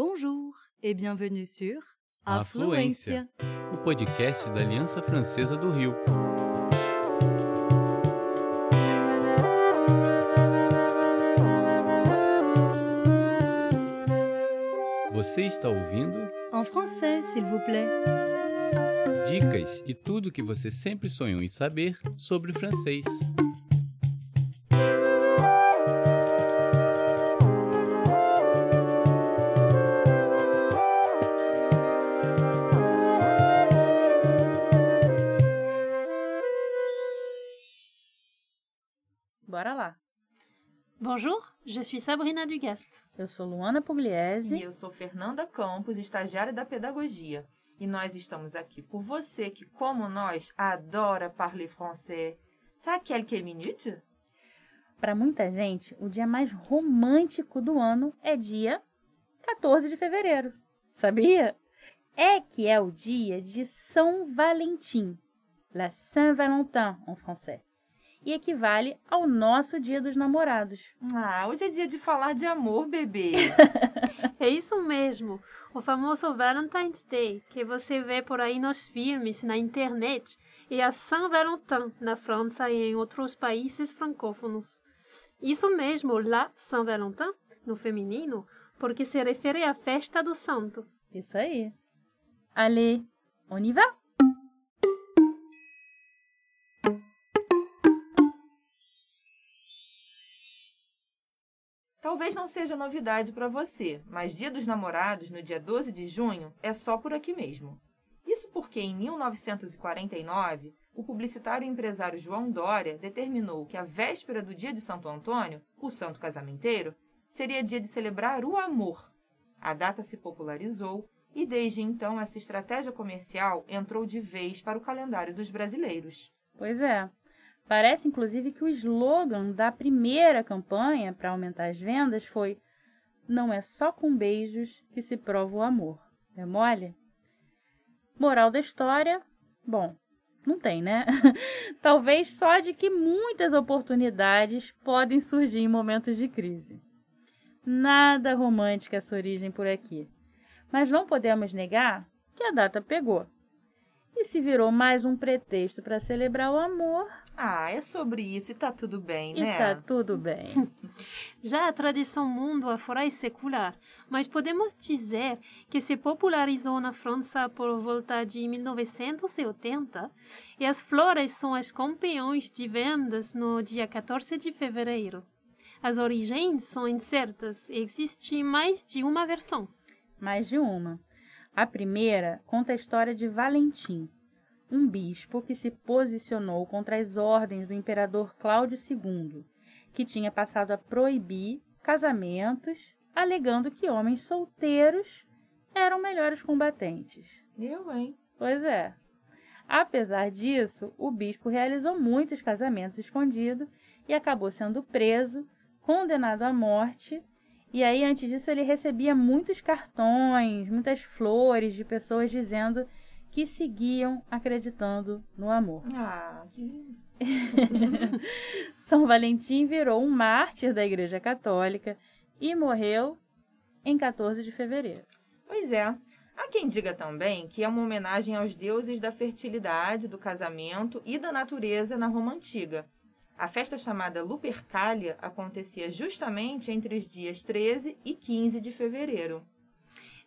Bonjour et bienvenue sur Afluência, o podcast da Aliança Francesa do Rio. Você está ouvindo En français, s'il vous plaît. dicas e tudo que você sempre sonhou em saber sobre o francês. Je suis Sabrina Dugast. Eu sou Luana Pugliese. E eu sou Fernanda Campos, estagiária da Pedagogia. E nós estamos aqui por você que, como nós, adora parler français. Tá quelques minutes? Para muita gente, o dia mais romântico do ano é dia 14 de fevereiro. Sabia? É que é o dia de São Valentim, la Saint-Valentin en français, e equivale ao nosso Dia dos Namorados. Ah, hoje é dia de falar de amor, bebê. É isso mesmo, o famoso Valentine's Day que você vê por aí nos filmes, na internet, e a Saint Valentin na França e em outros países francófonos. Isso mesmo, la Saint Valentin, no feminino, porque se refere à festa do santo. Isso aí. Allez, on y va? Talvez não seja novidade para você, mas Dia dos Namorados, no dia 12 de junho, é só por aqui mesmo. Isso porque, em 1949, o publicitário e empresário João Dória determinou que a véspera do dia de Santo Antônio, o santo casamenteiro, seria dia de celebrar o amor. A data se popularizou e, desde então, essa estratégia comercial entrou de vez para o calendário dos brasileiros. Pois é. Parece, inclusive, que o slogan da primeira campanha para aumentar as vendas foi: Não é só com beijos que se prova o amor. É mole? Moral da história: Bom, não tem, né? Talvez só de que muitas oportunidades podem surgir em momentos de crise. Nada romântica essa origem por aqui. Mas não podemos negar que a data pegou. E se virou mais um pretexto para celebrar o amor, Ah, é sobre isso e tá tudo bem, e né? tá tudo bem. Já a tradição mundo afora é secular, mas podemos dizer que se popularizou na França por volta de 1980 e as flores são as campeões de vendas no dia 14 de fevereiro. As origens são incertas e existe mais de uma versão. Mais de uma. A primeira conta a história de Valentim, um bispo que se posicionou contra as ordens do imperador Cláudio II, que tinha passado a proibir casamentos, alegando que homens solteiros eram melhores combatentes. Eu, hein? Pois é. Apesar disso, o bispo realizou muitos casamentos escondidos e acabou sendo preso, condenado à morte. E aí, antes disso, ele recebia muitos cartões, muitas flores de pessoas dizendo que seguiam acreditando no amor. Ah, que. São Valentim virou um mártir da Igreja Católica e morreu em 14 de fevereiro. Pois é. Há quem diga também que é uma homenagem aos deuses da fertilidade, do casamento e da natureza na Roma Antiga. A festa chamada Lupercalia acontecia justamente entre os dias 13 e 15 de fevereiro.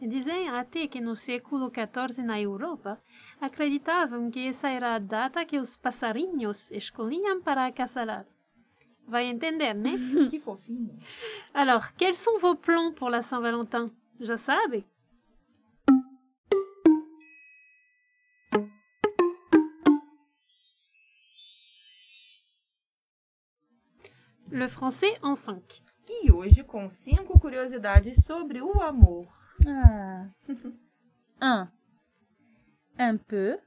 Dizem até que no século XIV na Europa acreditavam que essa era a data que os passarinhos escolhiam para acasalar. Vai entender, né? Que fofinho. Alors, quels sont vos plans pour la Saint-Valentin Já sabe? Le français en 5. E hoje com cinco curiosidades sobre o amor. Ah. 1. Un peu,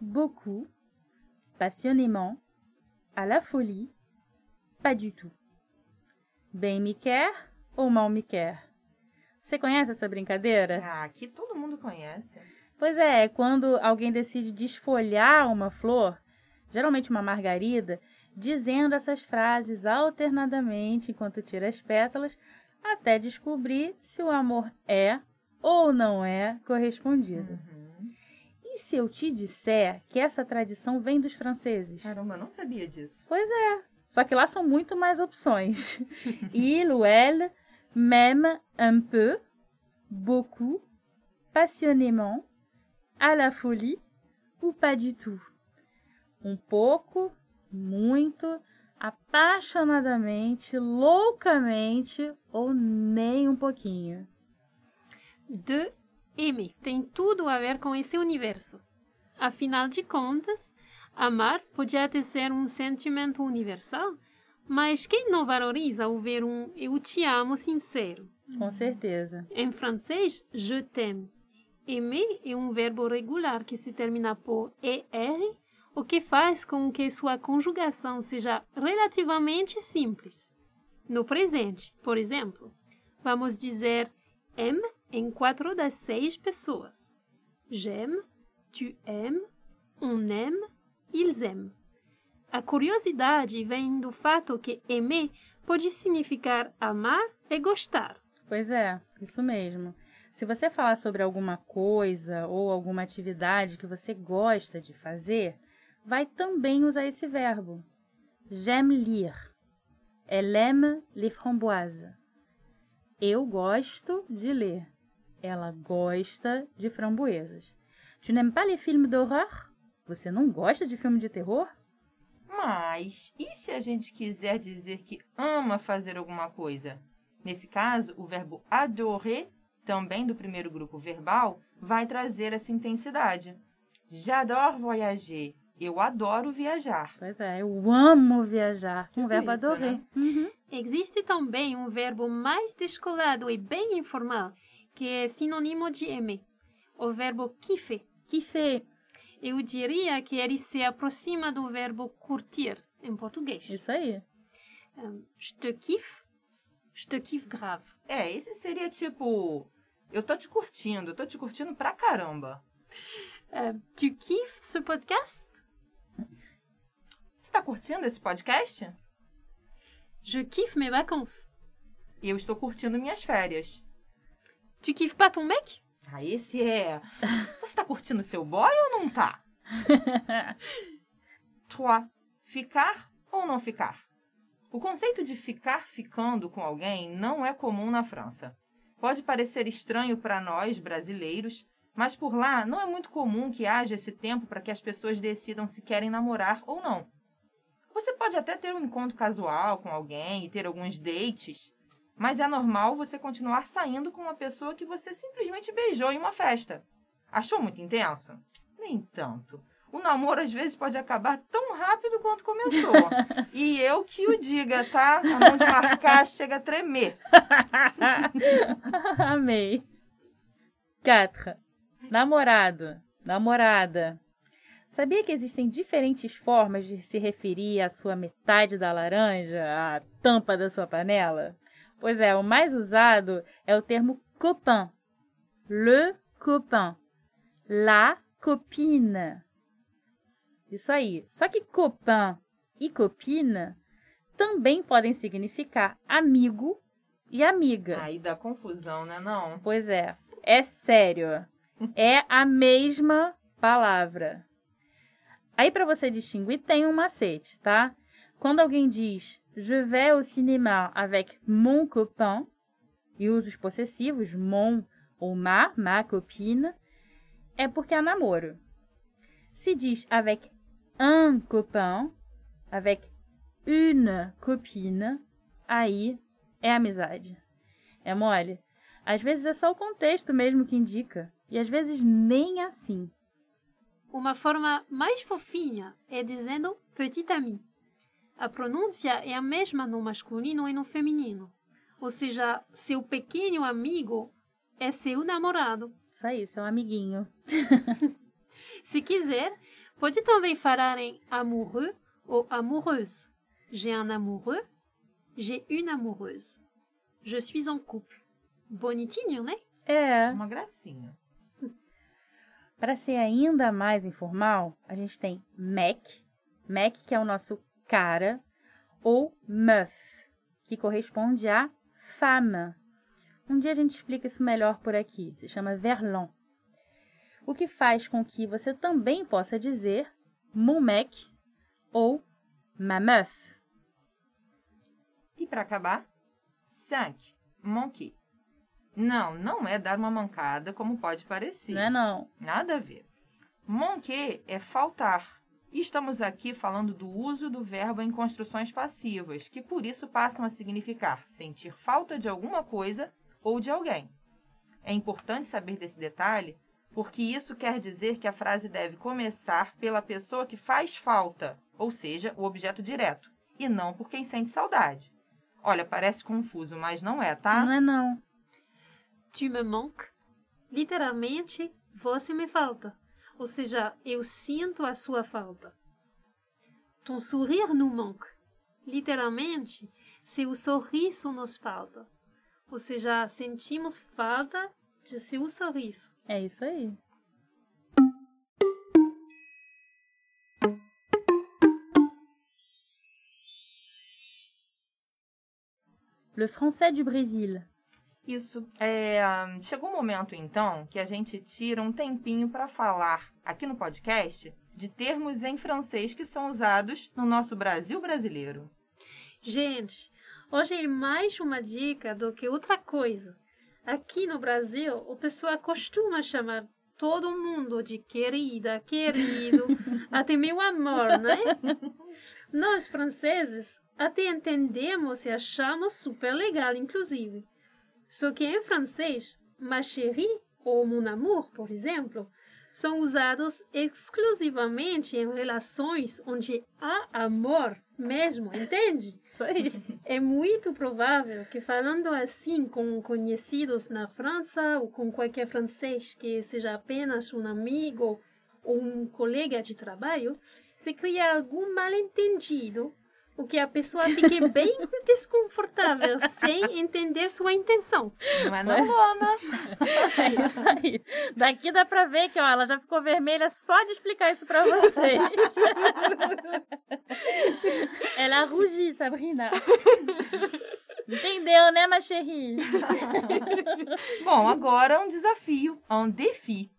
beaucoup, passionnément, à la folie, pas du tout. Bem me quer ou mal me quer? Você conhece essa brincadeira? Ah, que todo mundo conhece. Pois é quando alguém decide desfolhar uma flor, geralmente uma margarida, dizendo essas frases alternadamente enquanto tira as pétalas, até descobrir se o amor é ou não é correspondido. Uhum. E se eu te disser que essa tradição vem dos franceses? Caramba, não sabia disso. Pois é. Só que lá são muito mais opções. Il ou elle, même un peu, beaucoup, passionnément, à la folie ou pas du tout. Um pouco, muito, apaixonadamente, loucamente ou nem um pouquinho. De aimer tem tudo a ver com esse universo. Afinal de contas, amar pode até ser um sentimento universal, mas quem não valoriza ouvir um eu te amo sincero? Com certeza. Em francês, je t'aime. Aimer é um verbo regular que se termina por er, o que faz com que sua conjugação seja relativamente simples. No presente, por exemplo, vamos dizer aime em quatro das seis pessoas. J'aime, tu aimes, on aime, ils aiment. A curiosidade vem do fato que aimer pode significar amar e gostar. Pois é, isso mesmo. Se você falar sobre alguma coisa ou alguma atividade que você gosta de fazer, vai também usar esse verbo. J'aime lire. Elle aime les framboises. Eu gosto de ler. Ela gosta de framboesas. Tu n'aimes pas les films d'horreur? Você não gosta de filme de terror? Mas e se a gente quiser dizer que ama fazer alguma coisa? Nesse caso, o verbo adorer, também do primeiro grupo verbal, vai trazer essa intensidade. J'adore voyager. Eu adoro viajar. Pois é, eu amo viajar, com o Tipo verbo isso, adorer. né? Uhum. Existe também um verbo mais descolado e bem informal, que é sinônimo de aimer. O verbo kiffer. Kiffer. Eu diria que ele se aproxima do verbo curtir em português. Isso aí. Um, je te kiffe, je te kiffe grave. É, esse seria tipo. Eu tô te curtindo, eu tô te curtindo pra caramba. Uh, tu kiffes ce podcast? Você tá curtindo esse podcast? Je kiffe mes vacances. Eu estou curtindo minhas férias. Tu kiffes pas ton mec? Ah, esse é. Você tá curtindo seu boy ou não tá? Toi, ficar ou não ficar? O conceito de ficar ficando com alguém não é comum na França. Pode parecer estranho para nós, brasileiros, mas por lá não é muito comum que haja esse tempo para que as pessoas decidam se querem namorar ou não. Você pode até ter um encontro casual com alguém e ter alguns dates, mas é normal você continuar saindo com uma pessoa que você simplesmente beijou em uma festa. Achou muito intenso? Nem tanto. O namoro às vezes pode acabar tão rápido quanto começou. e eu que o diga, tá? A mão de marcar chega a tremer. Amei. 4. Namorado, namorada. Sabia que existem diferentes formas de se referir à sua metade da laranja, à tampa da sua panela? Pois é, o mais usado é o termo copain. Le copain. La copine. Isso aí. Só que copain e copine também podem significar amigo e amiga. Aí dá confusão, né não? Pois é. É sério. É a mesma palavra. Aí, para você distinguir, tem um macete, tá? Quando alguém diz Je vais au cinéma avec mon copain, e usa os possessivos mon ou ma, ma copine, é porque é namoro. Se diz avec un copain, avec une copine, aí é amizade. É mole? Às vezes é só o contexto mesmo que indica, e às vezes nem assim. Uma forma mais fofinha é dizendo petit ami. A pronúncia é a mesma no masculino e no feminino. Ou seja, seu pequeno amigo é seu namorado. Isso aí, seu amiguinho. Se quiser, pode também falar em amoureux ou amoureuse. J'ai un amoureux, j'ai une amoureuse. Je suis en couple. Bonitinho, né? É. Uma gracinha. Para ser ainda mais informal, a gente tem mec, mec que é o nosso cara, ou meuf, que corresponde a femme. Um dia a gente explica isso melhor por aqui. Se chama verlan. O que faz com que você também possa dizer mon mec ou ma. E para acabar, cinq, manquer. Não, não é dar uma mancada como pode parecer. Não é não. Nada a ver. Manquer é faltar. E estamos aqui falando do uso do verbo em construções passivas, que por isso passam a significar sentir falta de alguma coisa ou de alguém. É importante saber desse detalhe, porque isso quer dizer que a frase deve começar pela pessoa que faz falta, ou seja, o objeto direto, e não por quem sente saudade. Olha, parece confuso, mas não é, tá? Não é não. Tu me manques. Literalmente, você me falta. Ou seja, eu sinto a sua falta. Ton sourire nous manque. Literalmente, seu sorriso nos falta. Ou seja, sentimos falta de seu sorriso. É isso aí. Le français du Brésil. Isso. É, chegou o um momento, então, que a gente tira um tempinho para falar aqui no podcast de termos em francês que são usados no nosso Brasil brasileiro. Gente, hoje é mais uma dica do que outra coisa. Aqui no Brasil, o pessoal costuma chamar todo mundo de querida, querido, até meu amor, né? Nós, franceses, até entendemos e achamos super legal, inclusive. Só que em francês, ma chérie ou mon amour, por exemplo, são usados exclusivamente em relações onde há amor mesmo, entende? Isso aí. É muito provável que falando assim com conhecidos na França ou com qualquer francês que seja apenas um amigo ou um colega de trabalho, se crie algum mal-entendido o que a pessoa fique bem desconfortável sem entender sua intenção. Não é não, Lona? É isso aí. Daqui dá pra ver que ó, ela já ficou vermelha só de explicar isso pra vocês. ela rugi, Sabrina. Entendeu, né, ma chérie? Bom, agora um desafio, um défi.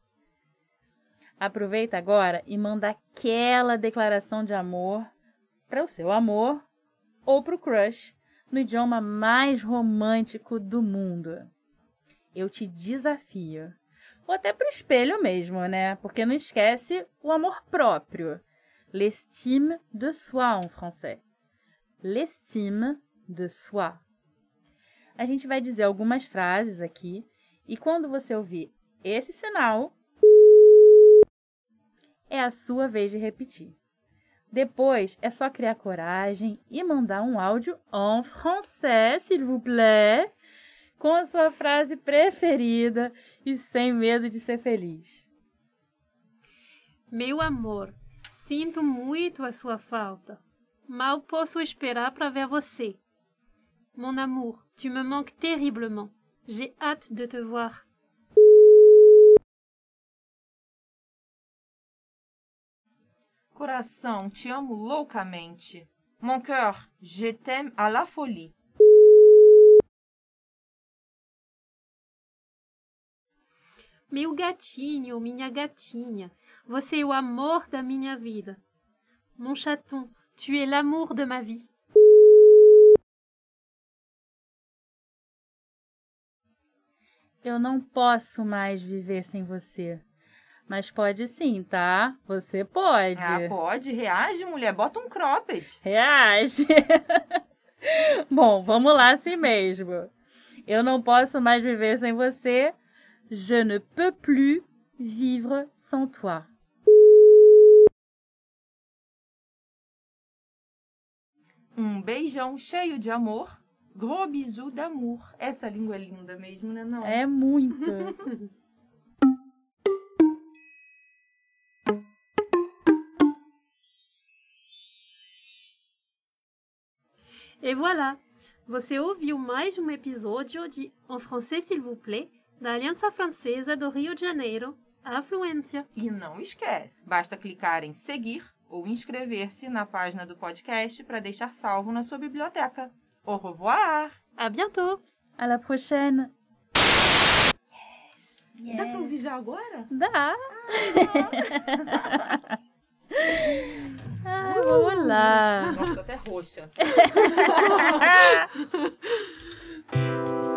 Aproveita agora e manda aquela declaração de amor para o seu amor ou para o crush no idioma mais romântico do mundo. Eu te desafio. Ou até para o espelho mesmo, né? Porque não esquece o amor próprio. L'estime de soi en français. L'estime de soi. A gente vai dizer algumas frases aqui e quando você ouvir esse sinal, é a sua vez de repetir. Depois é só criar coragem e mandar um áudio en français, s'il vous plaît, com a sua frase preferida e sem medo de ser feliz. Meu amor, sinto muito a sua falta. Mal posso esperar para ver você. Mon amour, tu me manques terriblement. J'ai hâte de te voir. Coração, te amo loucamente. Mon cœur, je t'aime à la folie. Meu gatinho, minha gatinha, você é o amor da minha vida. Mon chaton, tu es l'amour de ma vie. Eu não posso mais viver sem você. Mas pode sim, tá? Você pode. Ah, pode. Reage, mulher. Bota um cropped. Reage. Bom, vamos lá assim mesmo. Eu não posso mais viver sem você. Je ne peux plus vivre sans toi. Um beijão cheio de amor. Gros bisou d'amour. Essa língua é linda mesmo, né? Não. É muito. E voilà! Você ouviu mais um episódio de En français s'il vous plaît, da Aliança Francesa do Rio de Janeiro, a Fluência. E não esquece, basta clicar em seguir ou inscrever-se na página do podcast para deixar salvo na sua biblioteca. Au revoir! À bientôt! À la prochaine! Dá pra ouvir agora? Dá. ah, Então, vamos lá. Nossa, até roxa.